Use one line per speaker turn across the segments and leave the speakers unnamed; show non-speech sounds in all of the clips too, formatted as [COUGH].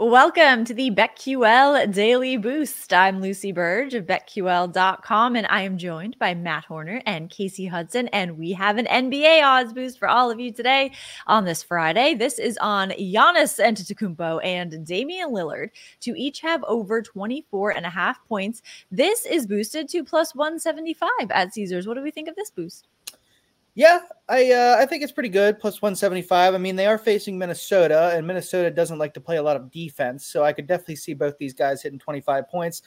Welcome to the BetQL Daily Boost. I'm Lucy Burge of BetQL.com, and I am joined by Matt Horner and Kasey Hudson. And we have an NBA odds boost for all of you today on this Friday. This is on Giannis Antetokounmpo and Damian Lillard to each have over 24 and a half points. This is boosted to plus 175 at Caesars. What do we think of this boost?
Yeah, I uh, I think it's pretty good. Plus 175. I mean, they are facing Minnesota, and Minnesota doesn't like to play a lot of defense, so I could definitely see both these guys hitting 25 points.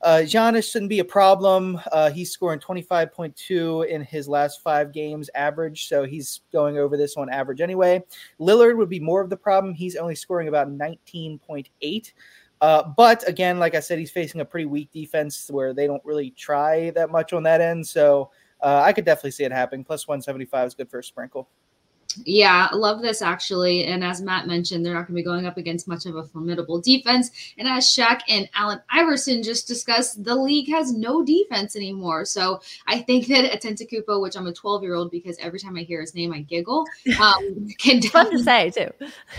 Uh, Giannis shouldn't be a problem. Uh, he's scoring 25.2 in his last five games average, so he's going over this on average anyway. Lillard would be more of the problem. He's only scoring about 19.8. Uh, but again, like I said, he's facing a pretty weak defense where they don't really try that much on that end. So uh, I could definitely see it happening. Plus 175 is good for a sprinkle.
Yeah, I love this actually. And as Matt mentioned, they're not going to be going up against much of a formidable defense. And as Shaq and Allen Iverson just discussed, the league has no defense anymore. So I think that Antetokounmpo, which I'm a 12 year old because every time I hear his name, I giggle. [LAUGHS] Um,
can fun to say too.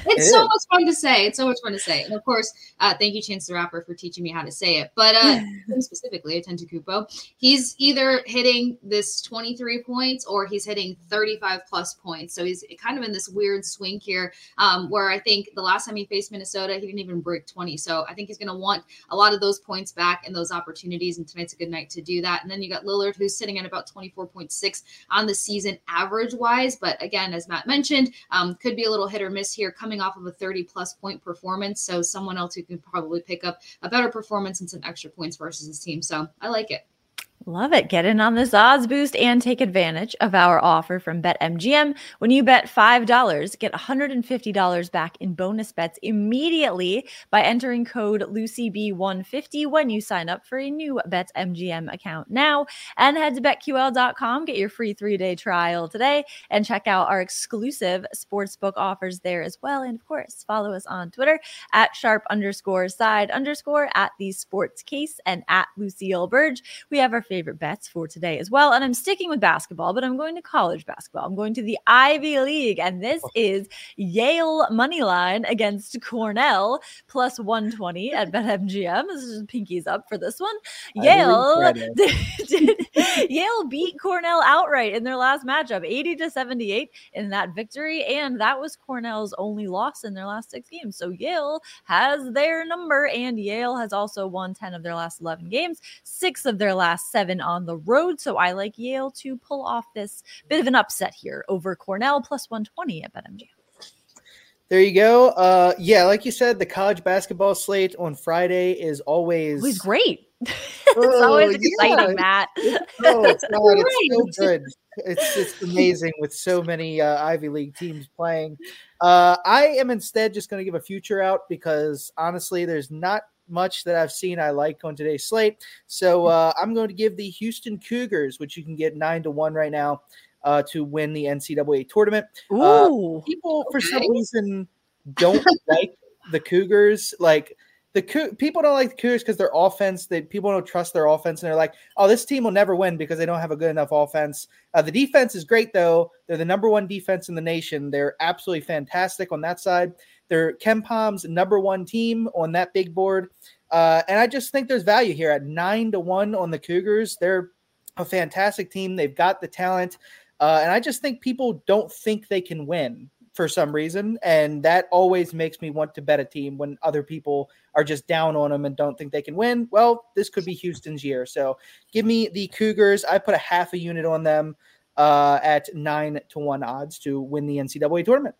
It's it so much fun to say. It's so much fun to say. And of course, uh, thank you, Chance the Rapper, for teaching me how to say it. But uh, [LAUGHS] specifically, Antetokounmpo, he's either hitting this 23 points or he's hitting 35 plus points. So he's kind of in this weird swing here um, where I think the last time he faced Minnesota, he didn't even break 20. So I think he's going to want a lot of those points back and those opportunities. And tonight's a good night to do that. And then you got Lillard, who's sitting at about 24.6 on the season average wise. But again, as Matt mentioned, um, could be a little hit or miss here coming off of a 30 plus point performance. So someone else who can probably pick up a better performance and some extra points versus his team. So I like it.
Love it. Get in on this odds boost and take advantage of our offer from BetMGM. When you bet $5, get $150 back in bonus bets immediately by entering code LucyB150 when you sign up for a new BetMGM account now. And head to BetQL.com, get your free three day trial today, and check out our exclusive sportsbook offers there as well. And of course, follow us on Twitter at sharp underscore side underscore at the sports case and at Lucille Burge. We have our bets for today as well. And I'm sticking with basketball, but I'm going to college basketball. I'm going to the Ivy League, and this oh. is Yale money line against Cornell plus 120 at [LAUGHS] BetMGM. This is pinkies up for this one. Yale [LAUGHS] did, did, [LAUGHS] Yale beat Cornell outright in their last matchup, 80 to 78 in that victory, and that was Cornell's only loss in their last six games. So Yale has their number, and Yale has also won 10 of their last 11 games, six of their last seven on the road. So I like Yale to pull off this bit of an upset here over Cornell plus 120 at BetMGM.
There you go. Uh, yeah, like you said, the college basketball slate on Friday is always
always great. [LAUGHS] it's oh, always exciting, yeah. Matt. [LAUGHS]
oh, it's, not, it's so [LAUGHS] good. It's it's amazing with so many uh, Ivy League teams playing. Uh, I am instead just going to give a future out because honestly, there's not much that I've seen I like on today's slate. So uh, I'm going to give the Houston Cougars, which you can get nine to one right now, uh, to win the NCAA tournament. Uh, people for some reason don't [LAUGHS] like the Cougars. Like the people don't like the Cougars because their offense. They people don't trust their offense, and they're like, "Oh, this team will never win because they don't have a good enough offense." Uh, the defense is great though. They're the number one defense in the nation. They're absolutely fantastic on that side. They're KenPom's number one team on that big board. Uh, and I just think there's value here at nine to one on the Cougars. They're a fantastic team. They've got the talent. Uh, and I just think people don't think they can win for some reason. And that always makes me want to bet a team when other people are just down on them and don't think they can win. Well, this could be Houston's year. So give me the Cougars. I put a half a unit on them uh, at nine to one odds to win the NCAA tournament.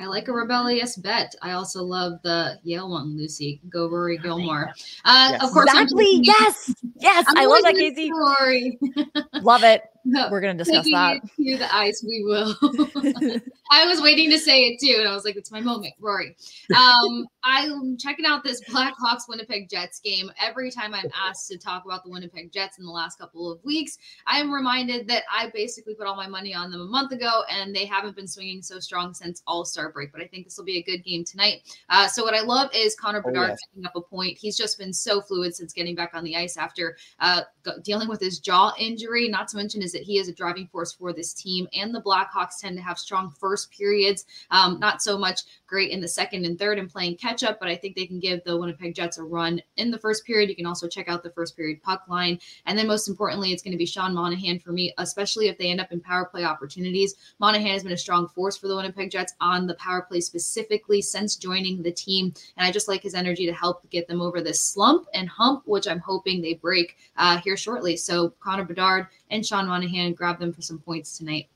I like a rebellious bet. I also love the Yale one, Lucy. Go Rory Gilmore. Uh,
yes. Of course, exactly. Yes, yes. I'm i love that, Kasey.
Rory. [LAUGHS]
love it. [LAUGHS] We're gonna discuss that.
To the ice, we will. [LAUGHS] I was waiting to say it too, and I was like, "It's my moment, Rory." Um, [LAUGHS] I'm checking out this Blackhawks Winnipeg Jets game. Every time I'm asked to talk about the Winnipeg Jets in the last couple of weeks, I'm reminded that I basically put all my money on them a month ago, and they haven't been swinging so strong since All Star break. But I think this will be a good game tonight. Uh, so what I love is Connor oh, Bedard oh, yes. picking up a point. He's just been so fluid since getting back on the ice after uh, dealing with his jaw injury. Not to mention is that he is a driving force for this team. And the Blackhawks tend to have strong first periods, um, not so much great in the second and third and playing catch up, but I think they can give the Winnipeg Jets a run in the first period. You can also check out the first period puck line. And then most importantly, it's going to be Sean Monahan for me, especially if they end up in power play opportunities. Monahan has been a strong force for the Winnipeg Jets on the power play specifically since joining the team. And I just like his energy to help get them over this slump and hump, which I'm hoping they break uh, here shortly. So Connor Bedard and Sean Monahan grab them for some points tonight.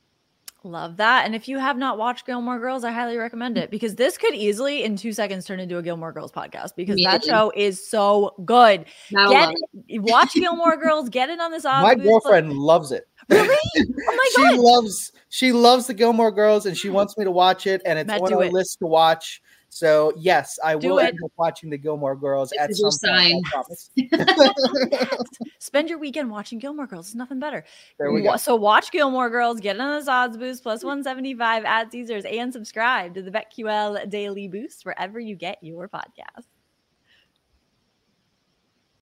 Love that. And if you have not watched Gilmore Girls, I highly recommend it because this could easily in two seconds turn into a Gilmore Girls podcast because that show is so good. Get it. watch Gilmore Girls, get it on this
My girlfriend loves it. [LAUGHS]
Really? [LAUGHS] Oh my
god. she loves she loves the Gilmore Girls and she wants me to watch it and it's Matt, on our it. list to watch. So yes, I Do will it. end up watching the Gilmore Girls this at some sign.
point. [LAUGHS] [LAUGHS] Spend your weekend watching Gilmore Girls. It's nothing better. There we go. So watch Gilmore Girls, get on the odds boost plus 175 at Caesars, and subscribe to the BetQL Daily Boost wherever you get your podcast.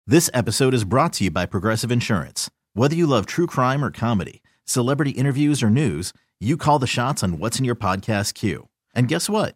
This episode is brought to you by Progressive Insurance. Whether you love true crime or comedy, celebrity interviews or news, you call the shots on what's in your podcast queue. And guess what?